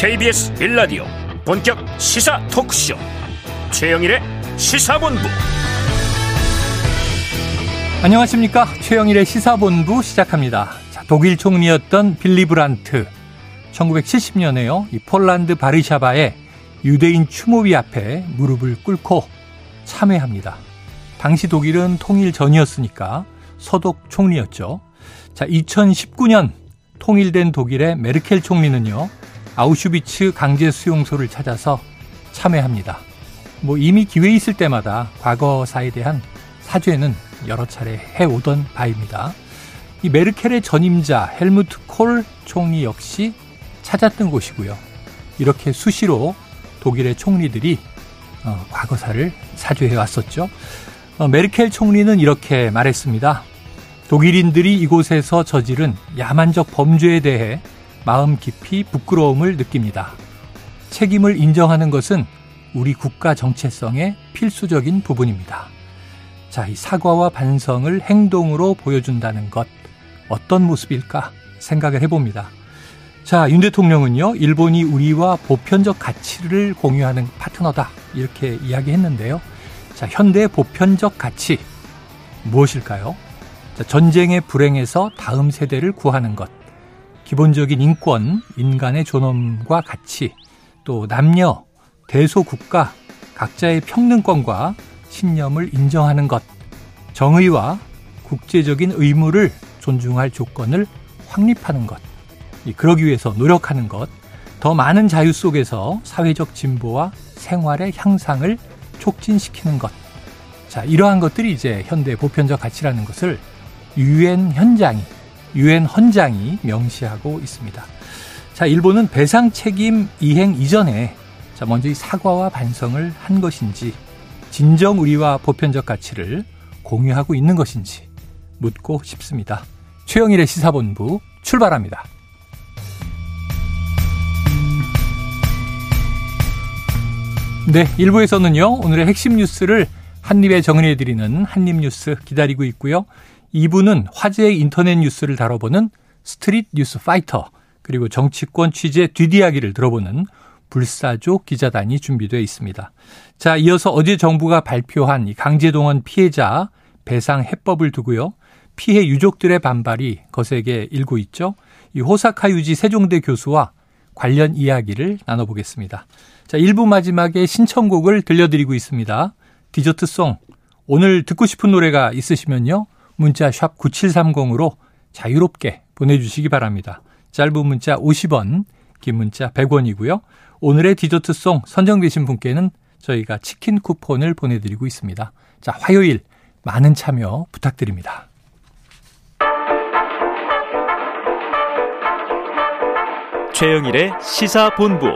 KBS 빌라디오 본격 시사 토크쇼. 최영일의 시사본부. 안녕하십니까? 최영일의 시사본부 시작합니다. 자, 독일 총리였던 빌리 브란트. 1970년에요. 이 폴란드 바르샤바의 유대인 추모비 앞에 무릎을 꿇고 참회합니다. 당시 독일은 통일 전이었으니까 서독 총리였죠. 자 2019년 통일된 독일의 메르켈 총리는요 아우슈비츠 강제 수용소를 찾아서 참회합니다. 뭐 이미 기회 있을 때마다 과거사에 대한 사죄는 여러 차례 해오던 바입니다. 이 메르켈의 전임자 헬무트 콜 총리 역시 찾았던 곳이고요. 이렇게 수시로 독일의 총리들이 어, 과거사를 사죄해 왔었죠. 어, 메르켈 총리는 이렇게 말했습니다. 독일인들이 이곳에서 저지른 야만적 범죄에 대해 마음 깊이 부끄러움을 느낍니다. 책임을 인정하는 것은 우리 국가 정체성의 필수적인 부분입니다. 자, 이 사과와 반성을 행동으로 보여준다는 것, 어떤 모습일까 생각을 해봅니다. 자, 윤 대통령은요, 일본이 우리와 보편적 가치를 공유하는 파트너다. 이렇게 이야기했는데요. 자, 현대의 보편적 가치, 무엇일까요? 자, 전쟁의 불행에서 다음 세대를 구하는 것. 기본적인 인권, 인간의 존엄과 가치, 또 남녀, 대소국가, 각자의 평등권과 신념을 인정하는 것, 정의와 국제적인 의무를 존중할 조건을 확립하는 것, 그러기 위해서 노력하는 것, 더 많은 자유 속에서 사회적 진보와 생활의 향상을 촉진시키는 것. 자, 이러한 것들이 이제 현대 보편적 가치라는 것을 유엔 현장이 유엔 헌장이 명시하고 있습니다. 자, 일본은 배상 책임 이행 이전에 자, 먼저 이 사과와 반성을 한 것인지 진정 우리와 보편적 가치를 공유하고 있는 것인지 묻고 싶습니다. 최영일의 시사본부 출발합니다. 네, 1부에서는요, 오늘의 핵심 뉴스를 한입에 정리해드리는 한입뉴스 기다리고 있고요. 2부는 화제의 인터넷 뉴스를 다뤄보는 스트릿 뉴스 파이터, 그리고 정치권 취재 뒷이야기를 들어보는 불사조 기자단이 준비되어 있습니다. 자, 이어서 어제 정부가 발표한 이 강제동원 피해자 배상 해법을 두고요. 피해 유족들의 반발이 거세게 일고 있죠. 이 호사카 유지 세종대 교수와 관련 이야기를 나눠보겠습니다. 자, 1부 마지막에 신청곡을 들려드리고 있습니다. 디저트송. 오늘 듣고 싶은 노래가 있으시면요. 문자 샵 9730으로 자유롭게 보내주시기 바랍니다. 짧은 문자 50원, 긴 문자 100원이고요. 오늘의 디저트송 선정되신 분께는 저희가 치킨 쿠폰을 보내드리고 있습니다. 자, 화요일 많은 참여 부탁드립니다. 최영일의 시사본부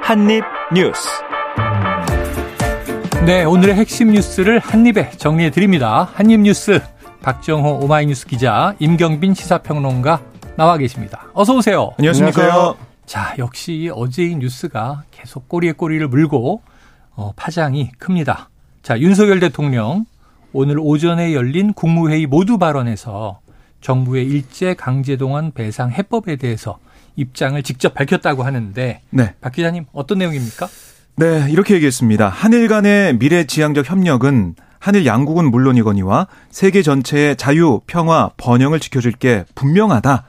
한입뉴스. 네, 오늘의 핵심 뉴스를 한입에 정리해 드립니다. 한입뉴스 박정호 오마이뉴스 기자, 임경빈 시사평론가 나와 계십니다. 어서 오세요. 안녕하십니까. 자, 역시 어제의 뉴스가 계속 꼬리에 꼬리를 물고 어, 파장이 큽니다. 자, 윤석열 대통령 오늘 오전에 열린 국무회의 모두 발언에서 정부의 일제 강제동원 배상 해법에 대해서 입장을 직접 밝혔다고 하는데 네. 박 기자님 어떤 내용입니까? 네, 이렇게 얘기했습니다. 한일 간의 미래지향적 협력은 한일 양국은 물론이거니와 세계 전체의 자유, 평화, 번영을 지켜줄 게 분명하다.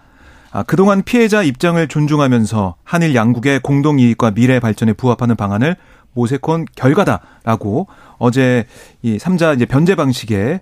아, 그동안 피해자 입장을 존중하면서 한일 양국의 공동 이익과 미래 발전에 부합하는 방안을 모색한 결과다라고 어제 이 3자 이제 변제 방식의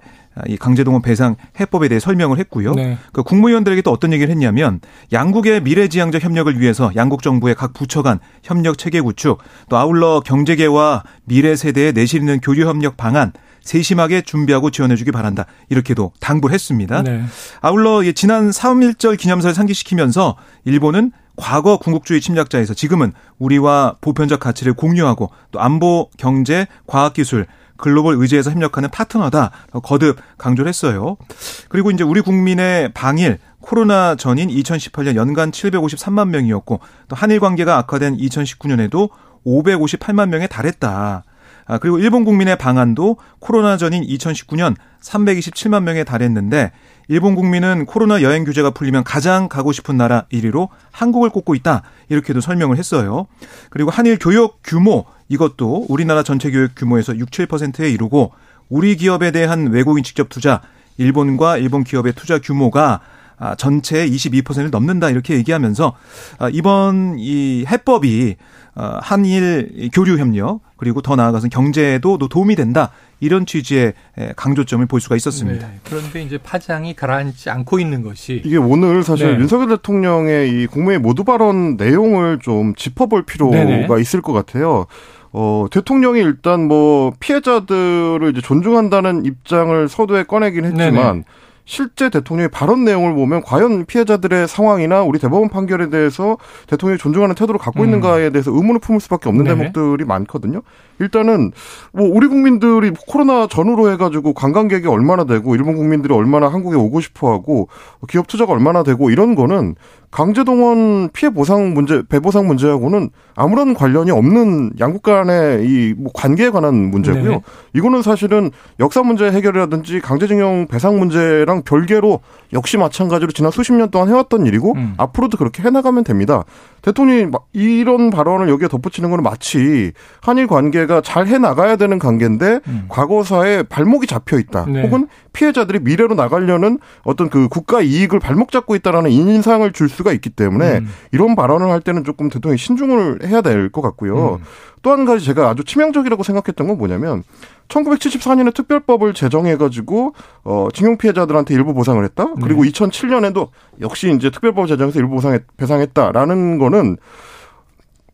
이 강제동원 배상 해법에 대해 설명을 했고요. 네. 그 국무위원들에게 또 어떤 얘기를 했냐면 양국의 미래지향적 협력을 위해서 양국 정부의 각 부처 간 협력 체계 구축 또 아울러 경제계와 미래 세대의 내실 있는 교류 협력 방안 세심하게 준비하고 지원해주기 바란다. 이렇게도 당부를 했습니다. 네. 아울러 지난 3.1절 기념사를 상기시키면서 일본은 과거 군국주의 침략자에서 지금은 우리와 보편적 가치를 공유하고 또 안보, 경제, 과학기술, 글로벌 의제에서 협력하는 파트너다. 거듭 강조를 했어요. 그리고 이제 우리 국민의 방일, 코로나 전인 2018년 연간 753만 명이었고 또 한일 관계가 악화된 2019년에도 558만 명에 달했다. 아, 그리고 일본 국민의 방한도 코로나 전인 2019년 327만 명에 달했는데 일본 국민은 코로나 여행 규제가 풀리면 가장 가고 싶은 나라 1위로 한국을 꼽고 있다. 이렇게도 설명을 했어요. 그리고 한일 교역 규모 이것도 우리나라 전체 교육 규모에서 6, 7%에 이르고 우리 기업에 대한 외국인 직접 투자, 일본과 일본 기업의 투자 규모가 아, 전체의 22%를 넘는다 이렇게 얘기하면서 아, 이번 이 해법이 어, 한일 교류 협력 그리고 더 나아가서 경제에도 도움이 된다 이런 취지의 강조점을 볼 수가 있었습니다. 네, 그런데 이제 파장이 가라앉지 않고 있는 것이 이게 오늘 사실 네. 윤석열 대통령의 이 국무회의 모두 발언 내용을 좀 짚어볼 필요가 네네. 있을 것 같아요. 어, 대통령이 일단 뭐 피해자들을 이제 존중한다는 입장을 서두에 꺼내긴 했지만 네네. 실제 대통령의 발언 내용을 보면 과연 피해자들의 상황이나 우리 대법원 판결에 대해서 대통령이 존중하는 태도를 갖고 있는가에 음. 대해서 의문을 품을 수밖에 없는 네. 대목들이 많거든요. 일단은 뭐 우리 국민들이 코로나 전후로 해가지고 관광객이 얼마나 되고 일본 국민들이 얼마나 한국에 오고 싶어하고 기업 투자가 얼마나 되고 이런 거는 강제동원 피해 보상 문제, 배보상 문제하고는 아무런 관련이 없는 양국 간의 이뭐 관계에 관한 문제고요. 네. 이거는 사실은 역사 문제 해결이라든지 강제징용 배상 문제랑 별개로 역시 마찬가지로 지난 수십 년 동안 해왔던 일이고 음. 앞으로도 그렇게 해나가면 됩니다. 대통령이 이런 발언을 여기에 덧붙이는 거는 마치 한일 관계가 잘 해나가야 되는 관계인데 음. 과거사에 발목이 잡혀 있다. 네. 혹은 피해자들이 미래로 나가려는 어떤 그 국가 이익을 발목 잡고 있다라는 인상을 줄 수가 있기 때문에 음. 이런 발언을 할 때는 조금 대통령이 신중을 해야 될 것 같고요. 음. 또한 가지 제가 아주 치명적이라고 생각했던 건 뭐냐면 1974년에 특별법을 제정해가지고 어 징용 피해자들한테 일부 보상을 했다. 그리고 네. 2007년에도 역시 이제 특별법 제정해서 일부 보상 배상했다라는 거는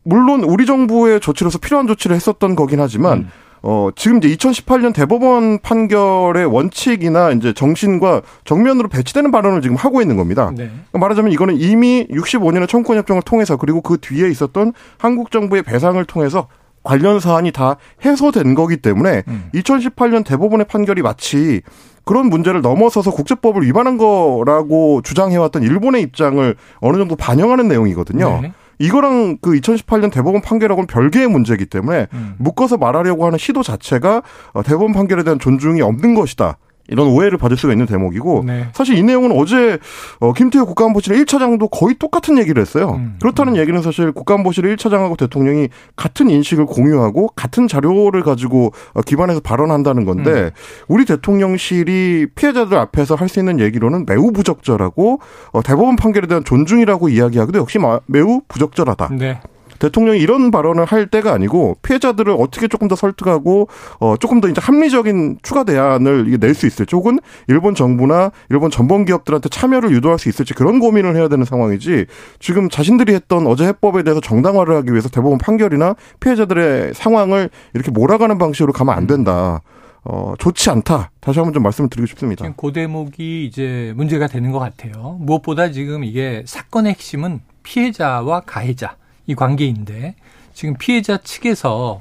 물론 우리 정부의 조치로서 필요한 조치를 했었던 거긴 하지만 음. 어, 지금 이제 2018년 대법원 판결의 원칙이나 이제 정신과 정면으로 배치되는 발언을 지금 하고 있는 겁니다. 네. 그러니까 말하자면 이거는 이미 65년의 청구권 협정을 통해서 그리고 그 뒤에 있었던 한국 정부의 배상을 통해서 관련 사안이 다 해소된 거기 때문에 음. 2018년 대법원의 판결이 마치 그런 문제를 넘어서서 국제법을 위반한 거라고 주장해왔던 일본의 입장을 어느 정도 반영하는 내용이거든요. 네. 이거랑 그 2018년 대법원 판결하고는 별개의 문제이기 때문에 음. 묶어서 말하려고 하는 시도 자체가 어, 대법원 판결에 대한 존중이 없는 것이다. 이런 오해를 받을 수가 있는 대목이고 네. 사실 이 내용은 어제 어, 김태호 국가안보실의 1차장도 거의 똑같은 얘기를 했어요. 음. 그렇다는 음. 얘기는 사실 국가안보실의 1차장하고 대통령이 같은 인식을 공유하고 같은 자료를 가지고 어, 기반해서 발언한다는 건데 음. 우리 대통령실이 피해자들 앞에서 할 수 있는 얘기로는 매우 부적절하고 어, 대법원 판결에 대한 존중이라고 이야기하기도 역시 매우 부적절하다. 네. 대통령이 이런 발언을 할 때가 아니고 피해자들을 어떻게 조금 더 설득하고 어 조금 더 이제 합리적인 추가 대안을 낼수 있을지 혹은 일본 정부나 일본 전범 기업들한테 참여를 유도할 수 있을지 그런 고민을 해야 되는 상황이지 지금 자신들이 했던 어제 해법에 대해서 정당화를 하기 위해서 대법원 판결이나 피해자들의 상황을 이렇게 몰아가는 방식으로 가면 안 된다. 어, 좋지 않다. 다시 한번 좀 말씀을 드리고 싶습니다. 지금 그 대목이 이제 문제가 되는 것 같아요. 무엇보다 지금 이게 사건의 핵심은 피해자와 가해자. 이 관계인데 지금 피해자 측에서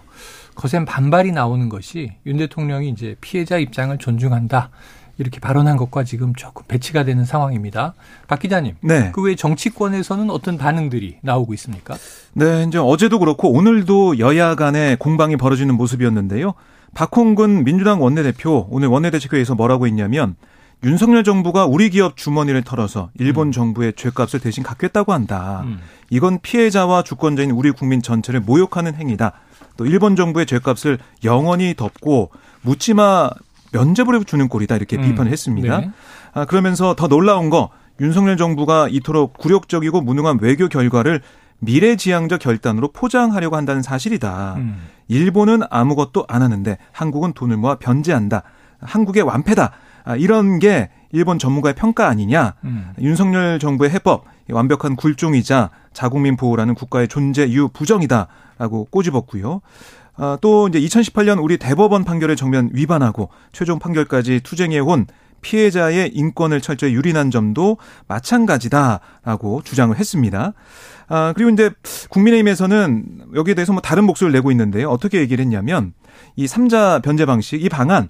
거센 반발이 나오는 것이 윤 대통령이 이제 피해자 입장을 존중한다. 이렇게 발언한 것과 지금 조금 배치가 되는 상황입니다. 박 기자님. 네. 그 외 정치권에서는 어떤 반응들이 나오고 있습니까? 네, 이제 어제도 그렇고 오늘도 여야 간의 공방이 벌어지는 모습이었는데요. 박홍근 민주당 원내대표 오늘 원내대책회에서 뭐라고 했냐면 윤석열 정부가 우리 기업 주머니를 털어서 일본 음. 정부의 죄값을 대신 갚겠다고 한다. 음. 이건 피해자와 주권자인 우리 국민 전체를 모욕하는 행위다. 또 일본 정부의 죄값을 영원히 덮고 묻지마 면죄부를 주는 꼴이다 이렇게 음. 비판을 했습니다. 네. 아, 그러면서 더 놀라운 거 윤석열 정부가 이토록 굴욕적이고 무능한 외교 결과를 미래지향적 결단으로 포장하려고 한다는 사실이다. 음. 일본은 아무것도 안 하는데 한국은 돈을 모아 변제한다. 한국의 완패다. 아, 이런 게 일본 전문가의 평가 아니냐. 음. 윤석열 정부의 해법 완벽한 굴종이자 자국민 보호라는 국가의 존재 이유 부정이다라고 꼬집었고요. 아, 또 이제 2018년 우리 대법원 판결을 정면 위반하고 최종 판결까지 투쟁해온 피해자의 인권을 철저히 유린한 점도 마찬가지다라고 주장을 했습니다. 아, 그리고 이제 국민의힘에서는 여기에 대해서 뭐 다른 목소리를 내고 있는데요. 어떻게 얘기를 했냐면 이 3자 변제 방식, 이 방안 어,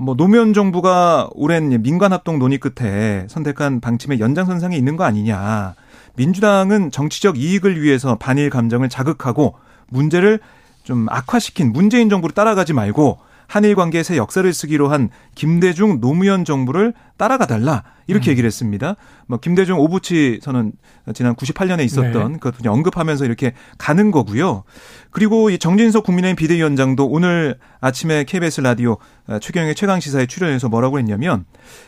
뭐 노무현 정부가 오랜 민관 합동 논의 끝에 선택한 방침의 연장선상에 있는 거 아니냐. 민주당은 정치적 이익을 위해서 반일 감정을 자극하고 문제를 좀 악화시킨 문재인 정부를 따라가지 말고 한일 관계의 새 역사를 쓰기로 한 김대중 노무현 정부를 따라가 달라 이렇게 음. 얘기를 했습니다. 뭐 김대중 오부치 저는 지난 98년에 있었던 네. 그것도 언급하면서 이렇게 가는 거고요. 그리고 이 정진석 국민의힘 비대위원장도 오늘 아침에 KBS 라디오 어, 최경영의 최강 시사에 출연해서 뭐라고 했냐면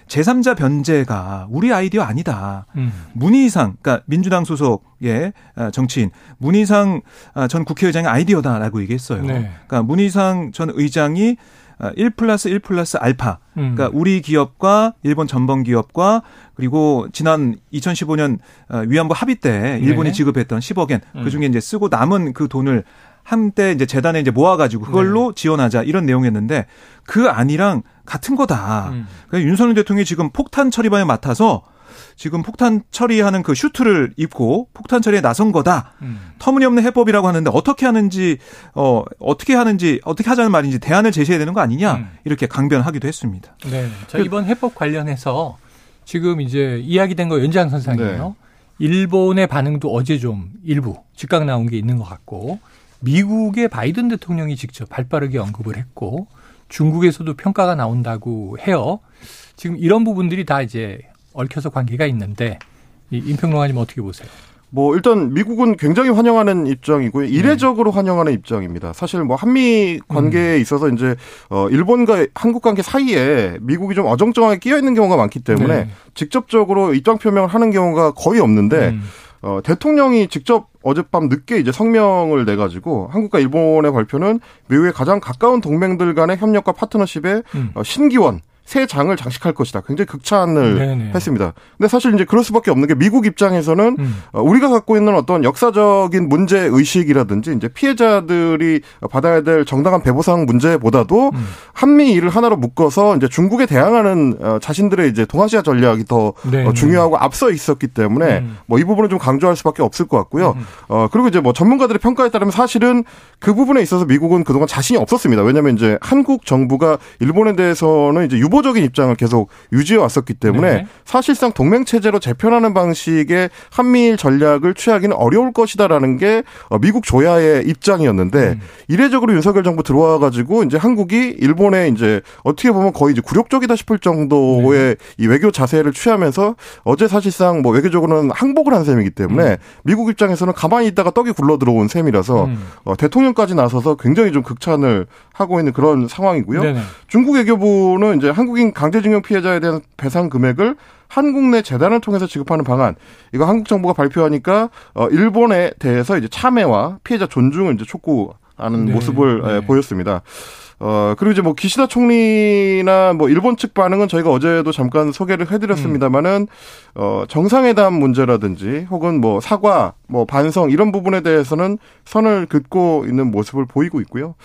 제3자 변제가 우리 아이디어 아니다. 음. 문희상 그러니까 민주당 소속의 어, 정치인 문희상 어, 전 국회의장의 아이디어다라고 얘기했어요. 네. 그러니까 문희상 전 의장이 1 플러스 1 플러스 알파. 음. 그러니까 우리 기업과 일본 전범 기업과 그리고 지난 2015년 어, 위안부 합의 때 일본이 네. 지급했던 10억엔 음. 그 중에 이제 쓰고 남은 그 돈을 한때 이제 재단에 이제 모아가지고 그걸로 네. 지원하자 이런 내용이었는데 그 안이랑 같은 거다. 음. 그러니까 윤석열 대통령이 지금 폭탄 처리반에 맡아서 지금 폭탄 처리하는 그 슈트를 입고 폭탄 처리에 나선 거다. 음. 터무니없는 해법이라고 하는데 어떻게 하는지 어 어떻게 하는지 어떻게 하자는 말인지 대안을 제시해야 되는 거 아니냐 음. 이렇게 강변하기도 했습니다. 네. 자, 이번 해법 관련해서 지금 이제 이야기된 거 연장 선상이에요. 네. 일본의 반응도 어제 좀 일부 즉각 나온 게 있는 것 같고 미국의 바이든 대통령이 직접 발빠르게 언급을 했고 중국에서도 평가가 나온다고 해요. 지금 이런 부분들이 다 이제 얽혀서 관계가 있는데 이 임평롱아님 어떻게 보세요? 뭐 일단 미국은 굉장히 환영하는 입장이고요. 네. 이례적으로 네. 환영하는 입장입니다. 사실 뭐 한미 관계에 음. 있어서 이제 어 일본과 한국 관계 사이에 미국이 좀 어정쩡하게 끼어 있는 경우가 많기 때문에 네. 직접적으로 입장 표명을 하는 경우가 거의 없는데 음. 어 대통령이 직접 어젯밤 늦게 이제 성명을 내 가지고 한국과 일본의 발표는 미국의 가장 가까운 동맹들 간의 협력과 파트너십에 음. 어, 신기원 새 장을 장식할 것이다. 굉장히 극찬을 네네. 했습니다. 근데 사실 이제 그럴 수밖에 없는 게 미국 입장에서는 음. 어, 우리가 갖고 있는 어떤 역사적인 문제 의식이라든지 이제 피해자들이 받아야 될 정당한 배보상 문제보다도 음. 한미 일을 하나로 묶어서 이제 중국에 대항하는 어, 자신들의 이제 동아시아 전략이 더 네네. 중요하고 앞서 있었기 때문에 음. 뭐이 부분을 좀 강조할 수밖에 없을 것 같고요. 음. 어 그리고 이제 뭐 전문가들의 평가에 따르면 사실은 그 부분에 있어서 미국은 그동안 자신이 없었습니다. 왜냐하면 이제 한국 정부가 일본에 대해서는 이제 유보 후보적인 입장을 계속 유지해 왔었기 때문에 네. 사실상 동맹 체제로 재편하는 방식의 한미일 전략을 취하기는 어려울 것이다라는 게 어, 미국 조야의 입장이었는데 음. 이례적으로 윤석열 정부 들어와 가지고 이제 한국이 일본에 이제 어떻게 보면 거의 이제 굴욕적이다 싶을 정도의 네. 이 외교 자세를 취하면서 어제 사실상 뭐 외교적으로는 항복을 한 셈이기 때문에 음. 미국 입장에서는 가만히 있다가 떡이 굴러 들어온 셈이라서 음. 어, 대통령까지 나서서 굉장히 좀 극찬을 하고 있는 그런 상황이고요. 네네. 중국 외교부는 이제 한 국인 강제징용 피해자에 대한 배상 금액을 한국 내 재단을 통해서 지급하는 방안 이거 한국 정부가 발표하니까 어 일본에 대해서 이제 참여와 피해자 존중을 이제 촉구하는 네. 모습을 네. 보였습니다. 어, 그리고 이제 뭐 기시다 총리나 뭐 일본 측 반응은 저희가 어제도 잠깐 소개를 해드렸습니다만은, 어, 정상회담 문제라든지 혹은 뭐 사과, 뭐 반성 이런 부분에 대해서는 선을 긋고 있는 모습을 보이고 있고요.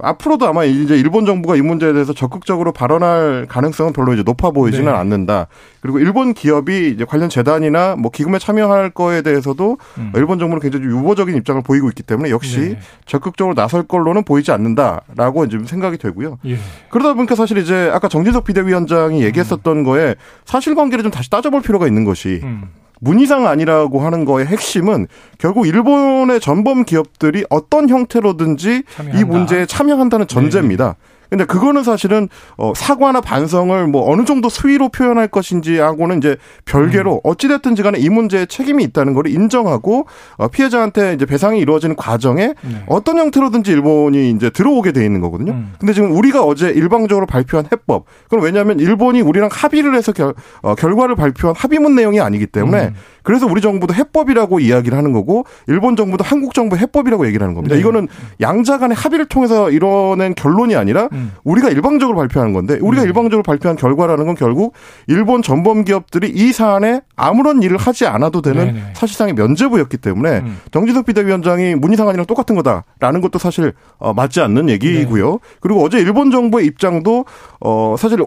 앞으로도 아마 이제 일본 정부가 이 문제에 대해서 적극적으로 발언할 가능성은 별로 이제 높아 보이지는 네. 않는다. 그리고 일본 기업이 이제 관련 재단이나 뭐 기금에 참여할 거에 대해서도 음. 일본 정부는 굉장히 유보적인 입장을 보이고 있기 때문에 역시 네. 적극적으로 나설 걸로는 보이지 않는다라고 이제 생각이 되고요. 예. 그러다 보니까 사실 이제 아까 정진석 비대위원장이 얘기했었던 음. 거에 사실관계를 좀 다시 따져볼 필요가 있는 것이 음. 문희상 아니라고 하는 거의 핵심은 결국 일본의 전범 기업들이 어떤 형태로든지 참여한다. 이 문제에 참여한다는 전제입니다. 네. 근데 그거는 사실은 어 사과나 반성을 뭐 어느 정도 수위로 표현할 것인지 하고는 이제 별개로 음. 어찌 됐든지 간에 이 문제에 책임이 있다는 걸 인정하고 어 피해자한테 이제 배상이 이루어지는 과정에 네. 어떤 형태로든지 일본이 이제 들어오게 돼 있는 거거든요. 음. 근데 지금 우리가 어제 일방적으로 발표한 해법 그건 왜냐하면 일본이 우리랑 합의를 해서 결, 어, 결과를 발표한 합의문 내용이 아니기 때문에 음. 그래서 우리 정부도 해법이라고 이야기를 하는 거고 일본 정부도 한국 정부 해법이라고 얘기를 하는 겁니다. 네. 이거는 양자 간의 합의를 통해서 이뤄낸 결론이 아니라 음. 우리가 일방적으로 발표하는 건데 우리가 음. 일방적으로 발표한 결과라는 건 결국 일본 전범 기업들이 이 사안에 아무런 일을 하지 않아도 되는 네네. 사실상의 면제부였기 때문에 음. 정진석 비대위원장이 문희상안이랑 똑같은 거다라는 것도 사실 어, 맞지 않는 얘기고요. 네. 그리고 어제 일본 정부의 입장도 어 사실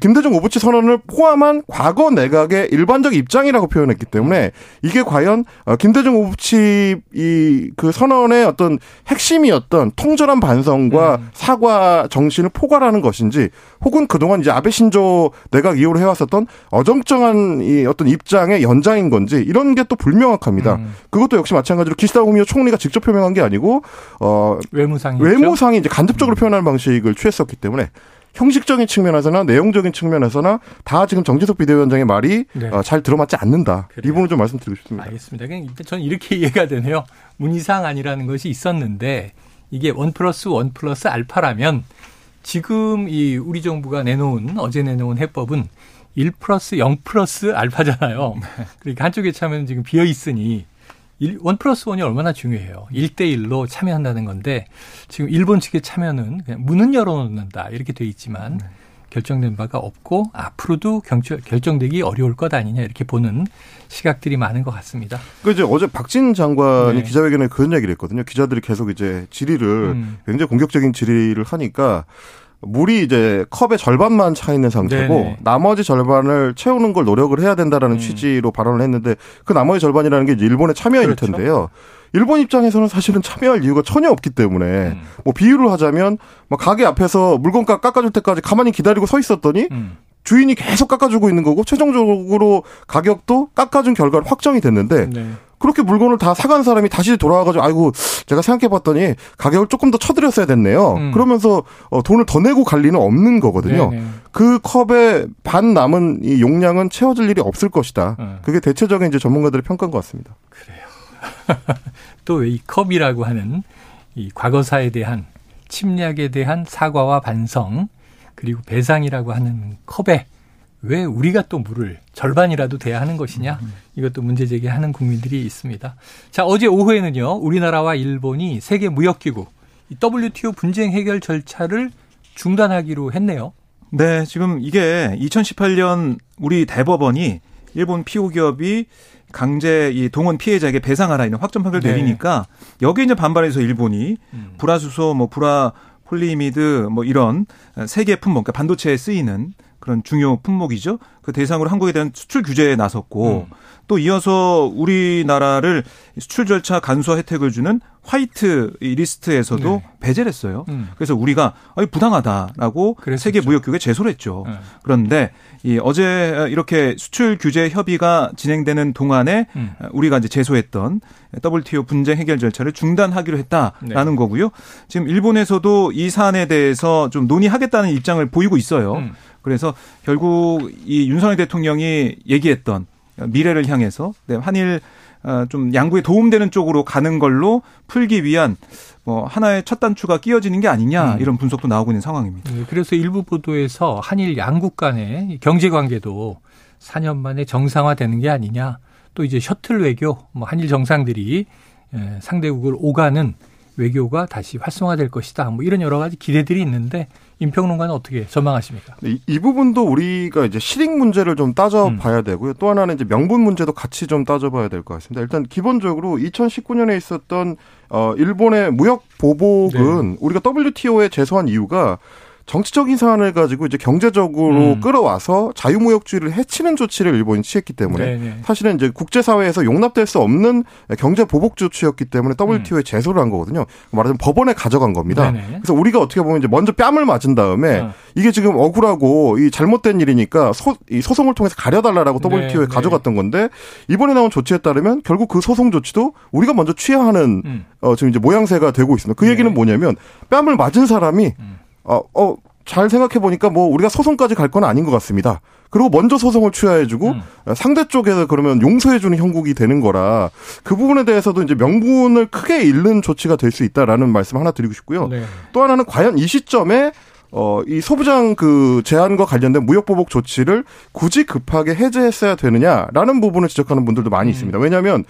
김대중 오부치 선언을 포함한 과거 내각의 일반적 입장이라고 표현했기 때문에 때문에 이게 과연 어, 김대중 오부치 이 그 선언의 어떤 핵심이었던 통절한 반성과 음. 사과 정신을 포괄하는 것인지 혹은 그동안 이제 아베 신조 내각 이후로 해왔었던 어정쩡한 이 어떤 입장의 연장인 건지 이런 게 또 불명확합니다. 음. 그것도 역시 마찬가지로 기시다 후미오 총리가 직접 표명한 게 아니고 어 외무상이 외무상이 이제 간접적으로 음. 표현하는 방식을 취했었기 때문에 형식적인 측면에서나 내용적인 측면에서나 다 지금 정지석 비대위원장의 말이 네. 어, 잘 들어맞지 않는다. 그래요. 이 부분을 좀 말씀드리고 싶습니다. 알겠습니다. 그냥 저는 이렇게 이해가 되네요. 문희상 안이라는 것이 있었는데 이게 one plus one plus 알파라면 지금 이 우리 정부가 내놓은 어제 내놓은 해법은 1 플러스 0 플러스 알파잖아요. 네. 그러니까 한쪽의 참여는 지금 비어 있으니 one plus one이 얼마나 중요해요. 1대1로 참여한다는 건데 지금 일본 측의 참여는 그냥 문은 열어놓는다 이렇게 돼 있지만 네. 결정된 바가 없고 앞으로도 경처, 결정되기 어려울 것 아니냐 이렇게 보는 시각들이 많은 것 같습니다. 그 이제 어제 박진 장관이 네. 기자회견에 그런 얘기를 했거든요. 기자들이 계속 이제 질의를 ừ. 굉장히 공격적인 질의를 하니까 물이 이제 컵의 절반만 차 있는 상태고 네네. 나머지 절반을 채우는 걸 노력을 해야 된다라는 음. 취지로 발언을 했는데 그 나머지 절반이라는 게 이제 일본의 참여일 그렇죠. 텐데요. 일본 입장에서는 사실은 참여할 이유가 전혀 없기 때문에 음. 뭐 비유를 하자면 뭐 가게 앞에서 물건값 깎아줄 때까지 가만히 기다리고 서 있었더니 음. 주인이 계속 깎아주고 있는 거고 최종적으로 가격도 깎아준 결과로 확정이 됐는데 네. 그렇게 물건을 다 사간 사람이 다시 돌아와가지고 아이고 제가 생각해봤더니 가격을 조금 더 쳐드렸어야 됐네요. 음. 그러면서 어, 돈을 더 내고 갈 리는 없는 거거든요. 네네. 그 컵의 반 남은 이 용량은 채워질 일이 없을 것이다. 음. 그게 대체적인 이제 전문가들의 평가인 것 같습니다. 그래요. 또 이 컵이라고 하는 이 과거사에 대한 침략에 대한 사과와 반성 그리고 배상이라고 하는 컵에 왜 우리가 또 물을 절반이라도 돼야 하는 것이냐 이것도 문제 제기하는 국민들이 있습니다. 자 어제 오후에는요 우리나라와 일본이 세계 무역기구 WTO 분쟁 해결 절차를 중단하기로 했네요. 네, 지금 이게 2018년 우리 대법원이 일본 피고 기업이 강제 이 동원 피해자에게 배상하라 이런 확정 판결 네. 내리니까 여기에 이제 반발해서 일본이 음. 불화수소 뭐 불화 폴리이미드 뭐 이런 세 개 품목, 그러니까 반도체에 쓰이는 그런 중요 품목이죠. 그 대상으로 한국에 대한 수출 규제에 나섰고 음. 또 이어서 우리나라를 수출 절차 간소화 혜택을 주는 화이트 리스트에서도 네. 배제를 했어요. 음. 그래서 우리가 부당하다라고 그랬었죠. 세계 무역국에 제소를 했죠. 네. 그런데 이 어제 이렇게 수출 규제 협의가 진행되는 동안에 음. 우리가 이제 제소했던 WTO 분쟁 해결 절차를 중단하기로 했다라는 네. 거고요. 지금 일본에서도 이 사안에 대해서 좀 논의하겠다는 입장을 보이고 있어요. 음. 그래서 결국 이 윤석열 대통령이 얘기했던 미래를 향해서 네, 한일 어, 좀 양국에 도움되는 쪽으로 가는 걸로 풀기 위한 뭐 하나의 첫 단추가 끼어지는 게 아니냐 음. 이런 분석도 나오고 있는 상황입니다. 네, 그래서 일부 보도에서 한일 양국 간의 경제 관계도 4년 만에 정상화되는 게 아니냐. 또 이제 셔틀 외교, 뭐 한일 정상들이 예, 상대국을 오가는 외교가 다시 활성화될 것이다. 뭐 이런 여러 가지 기대들이 있는데 임평론가는 어떻게 전망하십니까? 이, 이 부분도 우리가 이제 실익 문제를 좀 따져봐야 음. 되고요. 또 하나는 이제 명분 문제도 같이 좀 따져봐야 될 것 같습니다. 일단 기본적으로 2019년에 있었던 어 일본의 무역 보복은 네. 우리가 WTO에 제소한 이유가 정치적인 사안을 가지고 이제 경제적으로 음. 끌어와서 자유무역주의를 해치는 조치를 일본이 취했기 때문에 네네. 네. 사실은 이제 국제사회에서 용납될 수 없는 경제 보복 조치였기 때문에 WTO에 음. 제소를 한 거거든요. 말하자면 법원에 가져간 겁니다. 네네. 그래서 우리가 어떻게 보면 이제 먼저 뺨을 맞은 다음에 어. 이게 지금 억울하고 이 잘못된 일이니까 소, 이 소송을 통해서 가려달라라고 WTO에 네네. 가져갔던 건데 이번에 나온 조치에 따르면 결국 그 소송 조치도 우리가 먼저 취해야 하는 음. 어, 지금 이제 모양새가 되고 있습니다. 그 네. 얘기는 뭐냐면 뺨을 맞은 사람이 음. 어, 어, 잘 생각해 보니까 뭐 우리가 소송까지 갈 건 아닌 것 같습니다. 그리고 먼저 소송을 취하해주고 음. 상대 쪽에서 그러면 용서해주는 형국이 되는 거라 그 부분에 대해서도 이제 명분을 크게 잃는 조치가 될 수 있다라는 말씀 하나 드리고 싶고요. 네. 또 하나는 과연 이 시점에 어, 이 소부장 그 제한과 관련된 무역보복 조치를 굳이 급하게 해제했어야 되느냐라는 부분을 지적하는 분들도 많이 음. 있습니다. 왜냐하면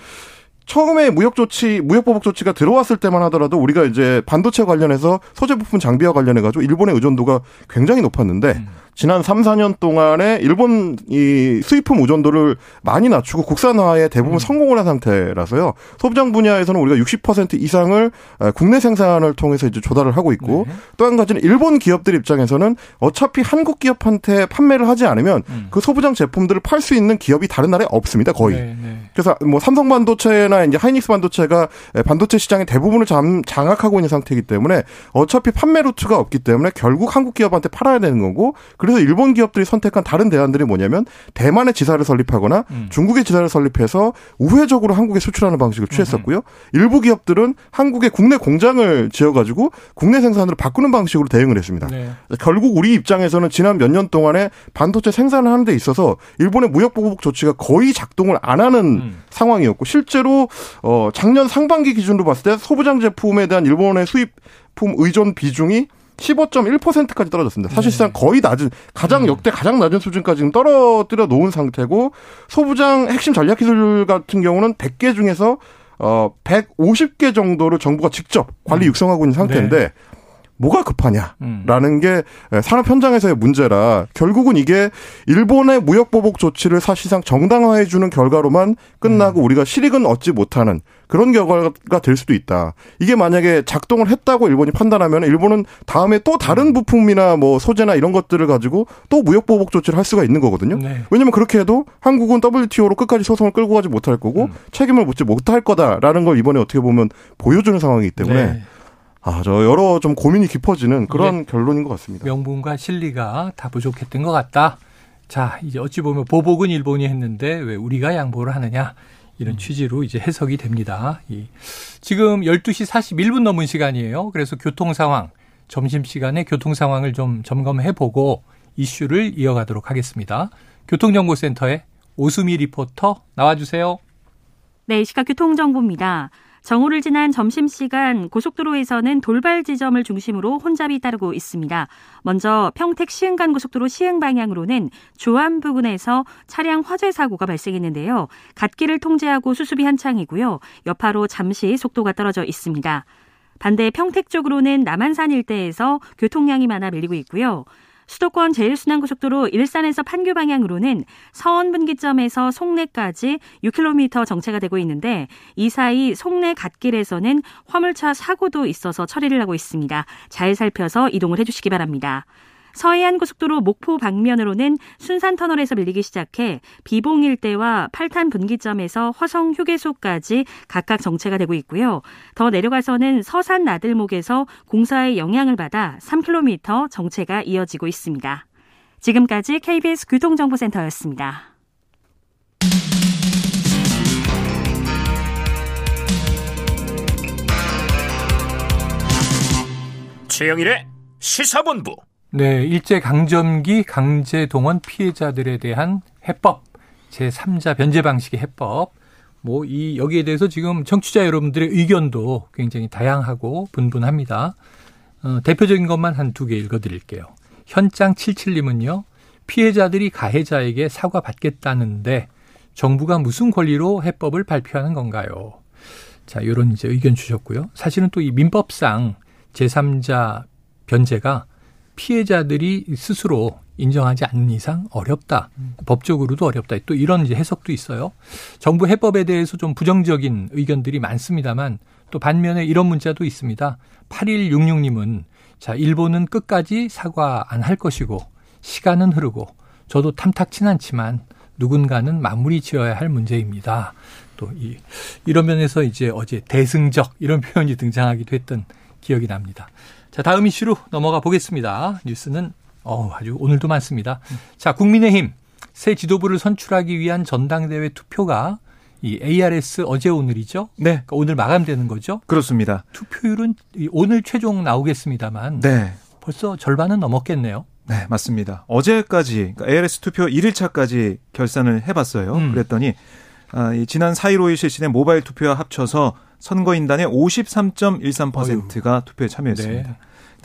처음에 무역 조치, 무역 보복 조치가 들어왔을 때만 하더라도 우리가 이제 반도체 관련해서 소재 부품 장비와 관련해 가지고 일본의 의존도가 굉장히 높았는데 음. 지난 3, 4년 동안에 일본 이 수입품 의존도를 많이 낮추고 국산화에 대부분 음. 성공을 한 상태라서요. 소비장 분야에서는 우리가 60% 이상을 국내 생산을 통해서 이제 조달을 하고 있고 네. 또한 가지는 일본 기업들 입장에서는 어차피 한국 기업한테 판매를 하지 않으면 음. 그 소부장 제품들을 팔 수 있는 기업이 다른 나라에 없습니다. 거의. 네, 네. 그래서 뭐 삼성 반도체나 이제 하이닉스 반도체가 반도체 시장의 대부분을 장, 장악하고 있는 상태이기 때문에 어차피 판매 루트가 없기 때문에 결국 한국 기업한테 팔아야 되는 거고 그래서 일본 기업들이 선택한 다른 대안들이 뭐냐면 대만의 지사를 설립하거나 음. 중국의 지사를 설립해서 우회적으로 한국에 수출하는 방식을 취했었고요. 음. 일부 기업들은 한국의 국내 공장을 지어가지고 국내 생산으로 바꾸는 방식으로 대응을 했습니다. 네. 결국 우리 입장에서는 지난 몇 년 동안에 반도체 생산을 하는 데 있어서 일본의 무역 보복 조치가 거의 작동을 안 하는 음. 상황이었고 실제로 어 작년 상반기 기준으로 봤을 때 소부장 제품에 대한 일본의 수입품 의존 비중이 15.1%까지 떨어졌습니다. 사실상 네. 거의 낮은 가장 음. 역대 가장 낮은 수준까지 지금 떨어뜨려 놓은 상태고 소부장 핵심 전략 기술 같은 경우는 100개 중에서 어 150개 정도를 정부가 직접 관리 음. 육성하고 있는 상태인데 네. 뭐가 급하냐라는 음. 게 산업 현장에서의 문제라 결국은 이게 일본의 무역 보복 조치를 사실상 정당화해 주는 결과로만 끝나고 음. 우리가 실익은 얻지 못하는 그런 결과가 될 수도 있다. 이게 만약에 작동을 했다고 일본이 판단하면 일본은 다음에 또 다른 음. 부품이나 뭐 소재나 이런 것들을 가지고 또 무역 보복 조치를 할 수가 있는 거거든요. 네. 왜냐면 그렇게 해도 한국은 WTO로 끝까지 소송을 끌고 가지 못할 거고 음. 책임을 묻지 못할 거다라는 걸 이번에 어떻게 보면 보여주는 상황이기 때문에 네. 아, 저 여러 좀 고민이 깊어지는 그런 네. 결론인 것 같습니다. 명분과 실리가 다 부족했던 것 같다. 자, 이제 어찌 보면 보복은 일본이 했는데 왜 우리가 양보를 하느냐. 이런 음. 취지로 이제 해석이 됩니다. 이, 지금 12시 41분 넘은 시간이에요. 그래서 교통 상황, 점심시간에 교통 상황을 좀 점검해 보고 이슈를 이어가도록 하겠습니다. 교통정보센터에 오수미 리포터 나와주세요. 네, 시각 교통정보입니다. 정오를 지난 점심시간 고속도로에서는 돌발 지점을 중심으로 혼잡이 따르고 있습니다. 먼저 평택 시흥간 고속도로 시흥 방향으로는 조암 부근에서 차량 화재 사고가 발생했는데요. 갓길을 통제하고 수습이 한창이고요. 여파로 잠시 속도가 떨어져 있습니다. 반대 평택 쪽으로는 남한산 일대에서 교통량이 많아 밀리고 있고요. 수도권 제일순환고속도로 일산에서 판교 방향으로는 서원 분기점에서 송내까지 6km 정체가 되고 있는데 이 사이 송내 갓길에서는 화물차 사고도 있어서 처리를 하고 있습니다. 잘 살펴서 이동을 해주시기 바랍니다. 서해안 고속도로 목포 방면으로는 순산 터널에서 밀리기 시작해 비봉 일대와 팔탄 분기점에서 화성 휴게소까지 각각 정체가 되고 있고요. 더 내려가서는 서산 나들목에서 공사의 영향을 받아 3km 정체가 이어지고 있습니다. 지금까지 KBS 교통정보센터였습니다. 최영일의 시사본부 네, 일제 강점기 강제 동원 피해자들에 대한 해법, 제3자 변제 방식의 해법. 뭐 이 여기에 대해서 지금 청취자 여러분들의 의견도 굉장히 다양하고 분분합니다. 어, 대표적인 것만 한 두 개 읽어 드릴게요. 현장 77님은요. 피해자들이 가해자에게 사과 받겠다는데 정부가 무슨 권리로 해법을 발표하는 건가요? 자, 요런 이제 의견 주셨고요. 사실은 또 이 민법상 제3자 변제가 피해자들이 스스로 인정하지 않는 이상 어렵다. 음. 법적으로도 어렵다. 또 이런 이제 해석도 있어요. 정부 해법에 대해서 좀 부정적인 의견들이 많습니다만 또 반면에 이런 문자도 있습니다. 8166님은 자, 일본은 끝까지 사과 안 할 것이고 시간은 흐르고 저도 탐탁진 않지만 누군가는 마무리 지어야 할 문제입니다. 또 이, 이런 면에서 이제 어제 대승적 이런 표현이 등장하기도 했던 기억이 납니다. 자, 다음 이슈로 넘어가 보겠습니다. 뉴스는 어, 아주 오늘도 많습니다. 자, 국민의힘 새 지도부를 선출하기 위한 전당대회 투표가 이 ARS 어제 오늘이죠? 네. 그러니까 오늘 마감되는 거죠? 그렇습니다. 투표율은 오늘 최종 나오겠습니다만 네. 벌써 절반은 넘었겠네요. 네, 맞습니다. 어제까지 그러니까 ARS 투표 1일차까지 결산을 해봤어요. 음. 그랬더니 아, 이 지난 4일 5일 실시된 모바일 투표와 합쳐서 선거인단의 53.13%가 투표에 참여했습니다. 네.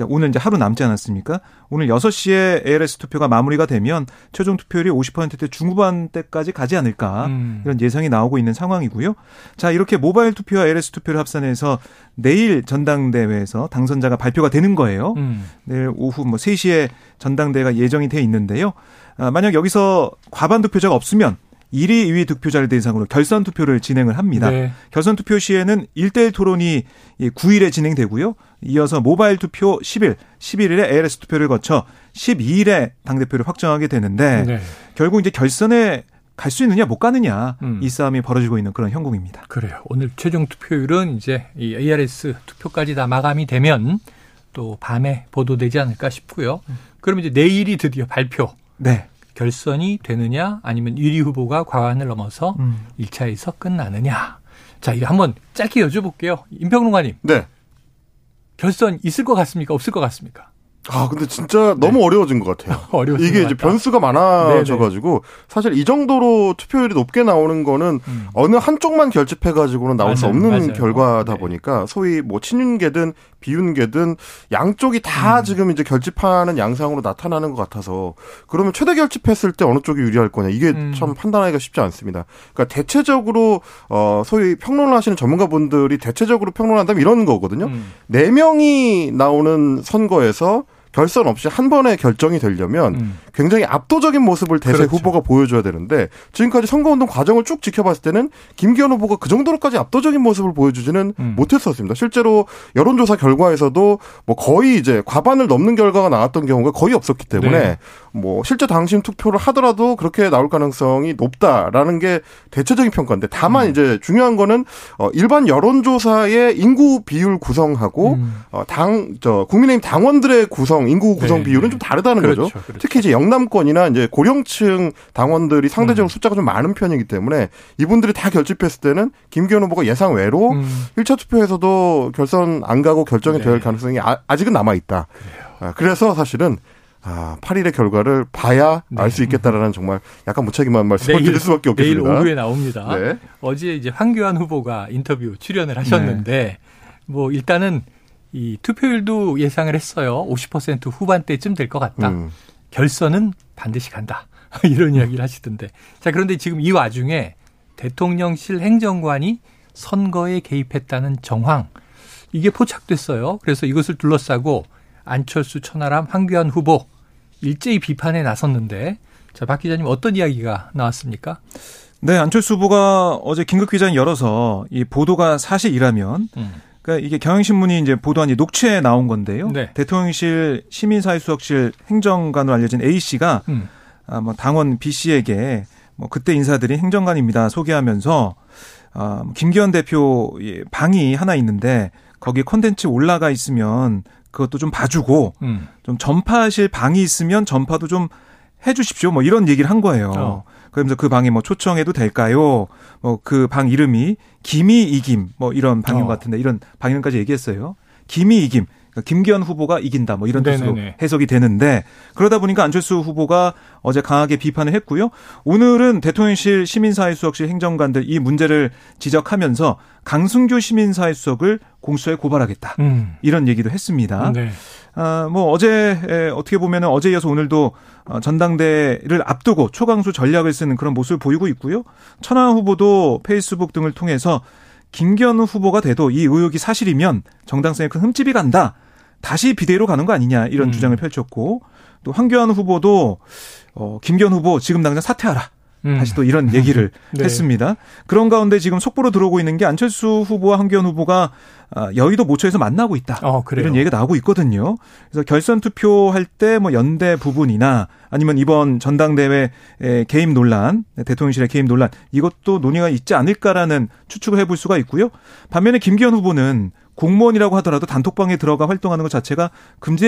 오늘 이제 하루 남지 않았습니까? 오늘 6시에 ALS 투표가 마무리가 되면 최종 투표율이 50%대 중후반대까지 가지 않을까 음. 이런 예상이 나오고 있는 상황이고요. 자, 이렇게 모바일 투표와 ALS 투표를 합산해서 내일 전당대회에서 당선자가 발표가 되는 거예요. 음. 내일 오후 뭐 3시에 전당대회가 예정이 돼 있는데요. 아, 만약 여기서 과반 투표자가 없으면 1위, 2위 득표자를 대상으로 결선 투표를 진행을 합니다. 네. 결선 투표 시에는 1대1 토론이 9일에 진행되고요. 이어서 모바일 투표 10일, 11일에 ALS 투표를 거쳐 12일에 당대표를 확정하게 되는데 네. 결국 이제 결선에 갈 수 있느냐 못 가느냐 음. 이 싸움이 벌어지고 있는 그런 형국입니다. 그래요. 오늘 최종 투표율은 이제 이 ARS 투표까지 다 마감이 되면 또 밤에 보도되지 않을까 싶고요. 음. 그러면 이제 내일이 드디어 발표. 네. 결선이 되느냐 아니면 1위 후보가 과반을 넘어서 음. 1차에서 끝나느냐. 자, 이거 한번 짧게 여쭤볼게요. 임평론가님. 네. 결선 있을 것 같습니까? 없을 것 같습니까? 아, 근데 진짜 너무 네. 어려워진 것 같아요. 어려워진 이게 이제 변수가 많아져가지고 사실 이 정도로 투표율이 높게 나오는 거는 음. 어느 한쪽만 결집해가지고는 나올 맞아요. 수 없는 맞아요. 결과다 네. 보니까 소위 뭐 친윤계든 비윤계든 양쪽이 다 음. 지금 이제 결집하는 양상으로 나타나는 것 같아서 그러면 최대 결집했을 때 어느 쪽이 유리할 거냐 이게 음. 참 판단하기가 쉽지 않습니다. 그러니까 대체적으로 어 소위 평론을 하시는 전문가분들이 대체적으로 평론한다면 이런 거거든요. 음. 네 음. 명이 나오는 선거에서 결선 없이 한 번에 결정이 되려면 음. 굉장히 압도적인 모습을 대세 그렇죠. 후보가 보여줘야 되는데 지금까지 선거운동 과정을 쭉 지켜봤을 때는 김기현 후보가 그 정도로까지 압도적인 모습을 보여주지는 음. 못했었습니다. 실제로 여론조사 결과에서도 뭐 거의 이제 과반을 넘는 결과가 나왔던 경우가 거의 없었기 때문에 네. 뭐 실제 당심 투표를 하더라도 그렇게 나올 가능성이 높다라는 게 대체적인 평가인데 다만 음. 이제 중요한 거는 어 일반 여론조사의 인구 비율 구성하고 음. 어당저 국민의힘 당원들의 구성 인구 구성 네. 비율은 좀 다르다는 그렇죠. 거죠. 그렇죠. 특히 이제 영남권이나 이제 고령층 당원들이 상대적으로 음. 숫자가 좀 많은 편이기 때문에 이분들이 다 결집했을 때는 김기현 후보가 예상 외로 음. 1차 투표에서도 결선 안 가고 결정이 네. 될 가능성이 아, 직은 남아 있다. 아, 그래서 사실은 아, 8일의 결과를 봐야 네. 알수 있겠다라는 정말 약간 무책임한 말씀을 내일, 드릴 수밖에 없겠습니다. 내일 오후에 나옵니다. 네. 어제 이제 황교안 후보가 인터뷰 출연을 하셨는데 네. 뭐 일단은 이 투표율도 예상을 했어요. 50% 후반대쯤 될 것 같다. 음. 결선은 반드시 간다. 이런 이야기를 하시던데. 자, 그런데 지금 이 와중에 대통령실 행정관이 선거에 개입했다는 정황 이게 포착됐어요. 그래서 이것을 둘러싸고 안철수, 천하람, 황교안 후보 일제히 비판에 나섰는데 자, 박 기자님 어떤 이야기가 나왔습니까? 네, 안철수 후보가 어제 긴급 기자회 열어서 이 보도가 사실이라면 음. 그러니까 이게 경향신문이 이제 보도한 이 녹취에 나온 건데요. 네. 대통령실 시민사회수석실 행정관으로 알려진 A 씨가 음. 아, 뭐 당원 B 씨에게 뭐 그때 인사드린 행정관입니다 소개하면서 아, 뭐 김기현 대표 방이 하나 있는데 거기 콘텐츠 올라가 있으면 그것도 좀 봐주고 음. 좀 전파하실 방이 있으면 전파도 좀 해주십시오. 뭐 이런 얘기를 한 거예요. 어. 그러면서 그 방에 뭐 초청해도 될까요? 뭐 그 방 이름이 김이 이김 뭐 이런 방인 어. 것 같은데 이런 방 이름까지 얘기했어요. 김이 이김. 그러니까 김기현 후보가 이긴다 뭐 이런 뜻으로 네네네. 해석이 되는데 그러다 보니까 안철수 후보가 어제 강하게 비판을 했고요. 오늘은 대통령실 시민사회수석실 행정관들 이 문제를 지적하면서 강승규 시민사회수석을 공수처에 고발하겠다 음. 이런 얘기도 했습니다. 네. 아, 뭐 어제 어떻게 보면은 어제 이어서 오늘도 어, 전당대를 앞두고 초강수 전략을 쓰는 그런 모습을 보이고 있고요. 천하 후보도 페이스북 등을 통해서 김기현 후보가 돼도 이 의혹이 사실이면 정당성에 큰 흠집이 간다. 다시 비대위로 가는 거 아니냐 이런 음. 주장을 펼쳤고 또 황교안 후보도 어 김기현 후보 지금 당장 사퇴하라. 음. 다시 또 이런 얘기를 네. 했습니다. 그런 가운데 지금 속보로 들어오고 있는 게 안철수 후보와 황교안 후보가 아, 여의도 모처에서 만나고 있다. 어, 이런 얘기가 나오고 있거든요. 그래서 결선 투표할 때 뭐 연대 부분이나 아니면 이번 전당대회 개입 논란, 대통령실의 개입 논란 이것도 논의가 있지 않을까라는 추측을 해볼 수가 있고요. 반면에 김기현 후보는 공무원이라고 하더라도 단톡방에 들어가 활동하는 것 자체가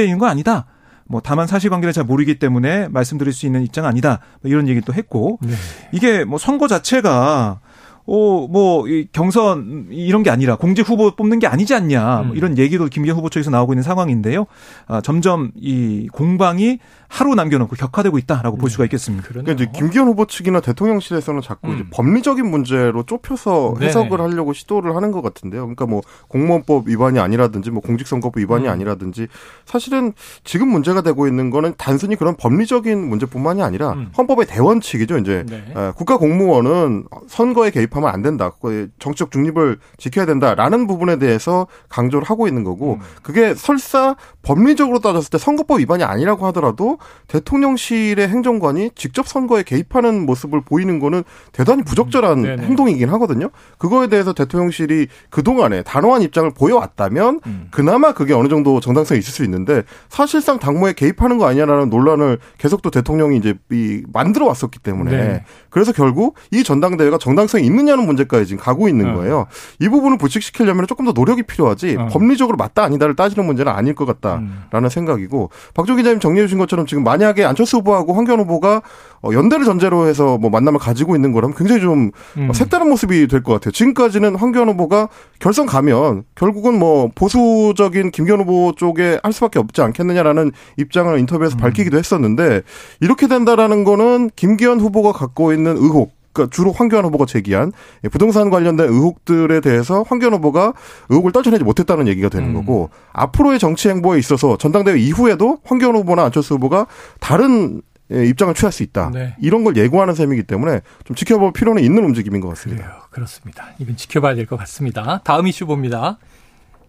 있는 거 아니다. 뭐 다만 사실관계를 잘 모르기 때문에 말씀드릴 수 있는 입장 아니다. 뭐 이런 얘기도 했고 네. 이게 뭐 선거 자체가 어, 뭐, 이 경선 이런 게 아니라 공직 후보 뽑는 게 아니지 않냐. 뭐 음. 뭐 이런 얘기도 김기현 후보 측에서 나오고 있는 상황인데요. 아, 점점 이 공방이 하루 남겨놓고 격화되고 있다라고 볼 네. 수가 있겠습니다. 그러니까 이제 김기현 후보 측이나 대통령실에서는 자꾸 음. 이제 법리적인 문제로 좁혀서 네. 해석을 네. 하려고 시도를 하는 것 같은데요. 그러니까 뭐 공무원법 위반이 아니라든지 뭐 공직선거법 위반이 음. 아니라든지 사실은 지금 문제가 되고 있는 거는 단순히 그런 법리적인 문제뿐만이 아니라 음. 헌법의 대원칙이죠. 이제 네. 국가 공무원은 선거에 개입 하면 안 된다. 정치적 중립을 지켜야 된다라는 부분에 대해서 강조를 하고 있는 거고 음. 그게 설사 법리적으로 따졌을 때 선거법 위반이 아니라고 하더라도 대통령실의 행정관이 직접 선거에 개입하는 모습을 보이는 거는 대단히 부적절한 음. 행동이긴 하거든요. 그거에 대해서 대통령실이 그동안에 단호한 입장을 보여왔다면 음. 그나마 그게 어느 정도 정당성이 있을 수 있는데 사실상 당무에 개입하는 거 아니냐라는 논란을 계속 또 대통령이 이제 이 만들어 왔었기 때문에 네. 그래서 결국 이 전당대회가 정당성이 있 느냐는 문제까지 지금 가고 있는 어. 거예요. 이 부분을 불식시키려면 조금 더 노력이 필요하지 어. 법리적으로 맞다 아니다를 따지는 문제는 아닐 것 같다라는 음. 생각이고 박종 기자님 정리해 주신 것처럼 지금 만약에 안철수 후보하고 황교안 후보가 어, 연대를 전제로 해서 뭐 만남을 가지고 있는 거라면 굉장히 좀 음. 색다른 모습이 될 것 같아요. 지금까지는 황교안 후보가 결선 가면 결국은 뭐 보수적인 김기현 후보 쪽에 할 수밖에 없지 않겠느냐라는 입장을 인터뷰에서 음. 밝히기도 했었는데 이렇게 된다라는 거는 김기현 후보가 갖고 있는 의혹 그러니까 주로 황교안 후보가 제기한 부동산 관련된 의혹들에 대해서 황교안 후보가 의혹을 떨쳐내지 못했다는 얘기가 되는 음. 거고 앞으로의 정치 행보에 있어서 전당대회 이후에도 황교안 후보나 안철수 후보가 다른 입장을 취할 수 있다. 네. 이런 걸 예고하는 셈이기 때문에 좀 지켜볼 필요는 있는 움직임인 것 같습니다. 그래요. 그렇습니다. 이건 지켜봐야 될 것 같습니다. 다음 이슈 봅니다.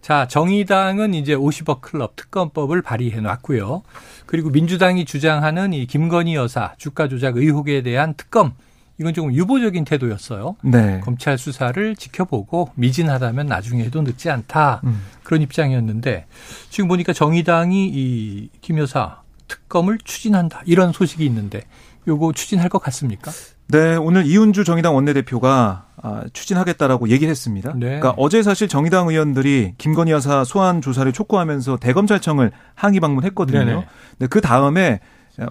자, 정의당은 이제 50억 클럽 특검법을 발의해 놨고요. 그리고 민주당이 주장하는 이 김건희 여사 주가 조작 의혹에 대한 특검 이건 조금 유보적인 태도였어요. 네. 검찰 수사를 지켜보고 미진하다면 나중에 해도 늦지 않다. 음. 그런 입장이었는데 지금 보니까 정의당이 이 김 여사 특검을 추진한다. 이런 소식이 있는데 요거 추진할 것 같습니까? 네, 오늘 이훈주 정의당 원내대표가 아, 추진하겠다라고 얘기를 했습니다. 네. 그러니까 어제 사실 정의당 의원들이 김건희 여사 소환 조사를 촉구하면서 대검찰청을 항의 방문했거든요. 네네. 네, 그 다음에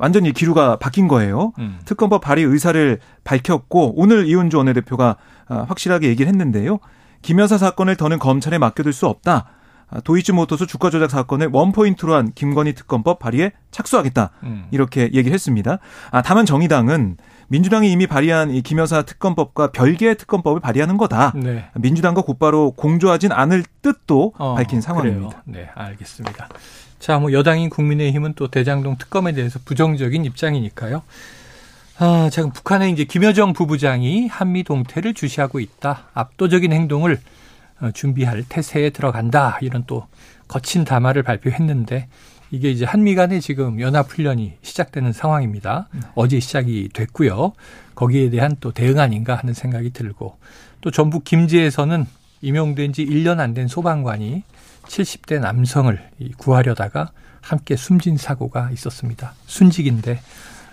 완전히 기류가 바뀐 거예요. 음. 특검법 발의 의사를 밝혔고 오늘 이훈주 원내대표가 아, 확실하게 얘기를 했는데요. 김 여사 사건을 더는 검찰에 맡겨둘 수 없다. 아, 도이치모터스 주가 조작 사건을 원포인트로 한 김건희 특검법 발의에 착수하겠다. 음. 이렇게 얘기를 했습니다. 아, 다만 정의당은 민주당이 이미 발의한 이 김여사 특검법과 별개의 특검법을 발의하는 거다. 네. 민주당과 곧바로 공조하진 않을 뜻도 어, 밝힌 상황입니다. 그래요. 네, 알겠습니다. 자, 뭐 여당인 국민의힘은 또 대장동 특검에 대해서 부정적인 입장이니까요. 아, 지금 북한의 이제 김여정 부부장이 한미 동태를 주시하고 있다. 압도적인 행동을 어, 준비할 태세에 들어간다. 이런 또 거친 담화를 발표했는데 이게 이제 한미 간에 지금 연합훈련이 시작되는 상황입니다. 네. 어제 시작이 됐고요. 거기에 대한 또 대응 아닌가 하는 생각이 들고 또 전북 김제에서는 임용된 지 1년 안 된 소방관이 70대 남성을 구하려다가 함께 숨진 사고가 있었습니다. 순직인데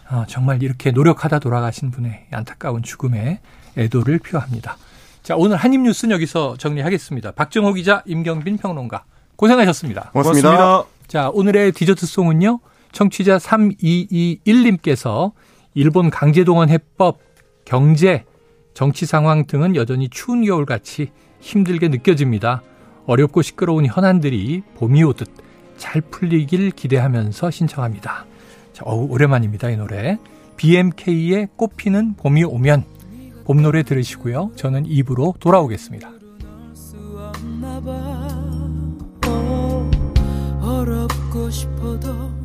어, 정말 이렇게 노력하다 돌아가신 분의 안타까운 죽음에 애도를 표합니다. 자, 오늘 한입 뉴스는 여기서 정리하겠습니다. 박정호 기자, 임경빈 평론가, 고생하셨습니다. 고맙습니다. 고맙습니다. 자, 오늘의 디저트송은요, 청취자 3221님께서 일본 강제동원 해법, 경제, 정치 상황 등은 여전히 추운 겨울같이 힘들게 느껴집니다. 어렵고 시끄러운 현안들이 봄이 오듯 잘 풀리길 기대하면서 신청합니다. 자, 어우, 오랜만입니다, 이 노래. BMK의 꽃피는 봄이 오면 봄 노래 들으시고요. 저는 입으로 돌아오겠습니다. 어렵고 싶어도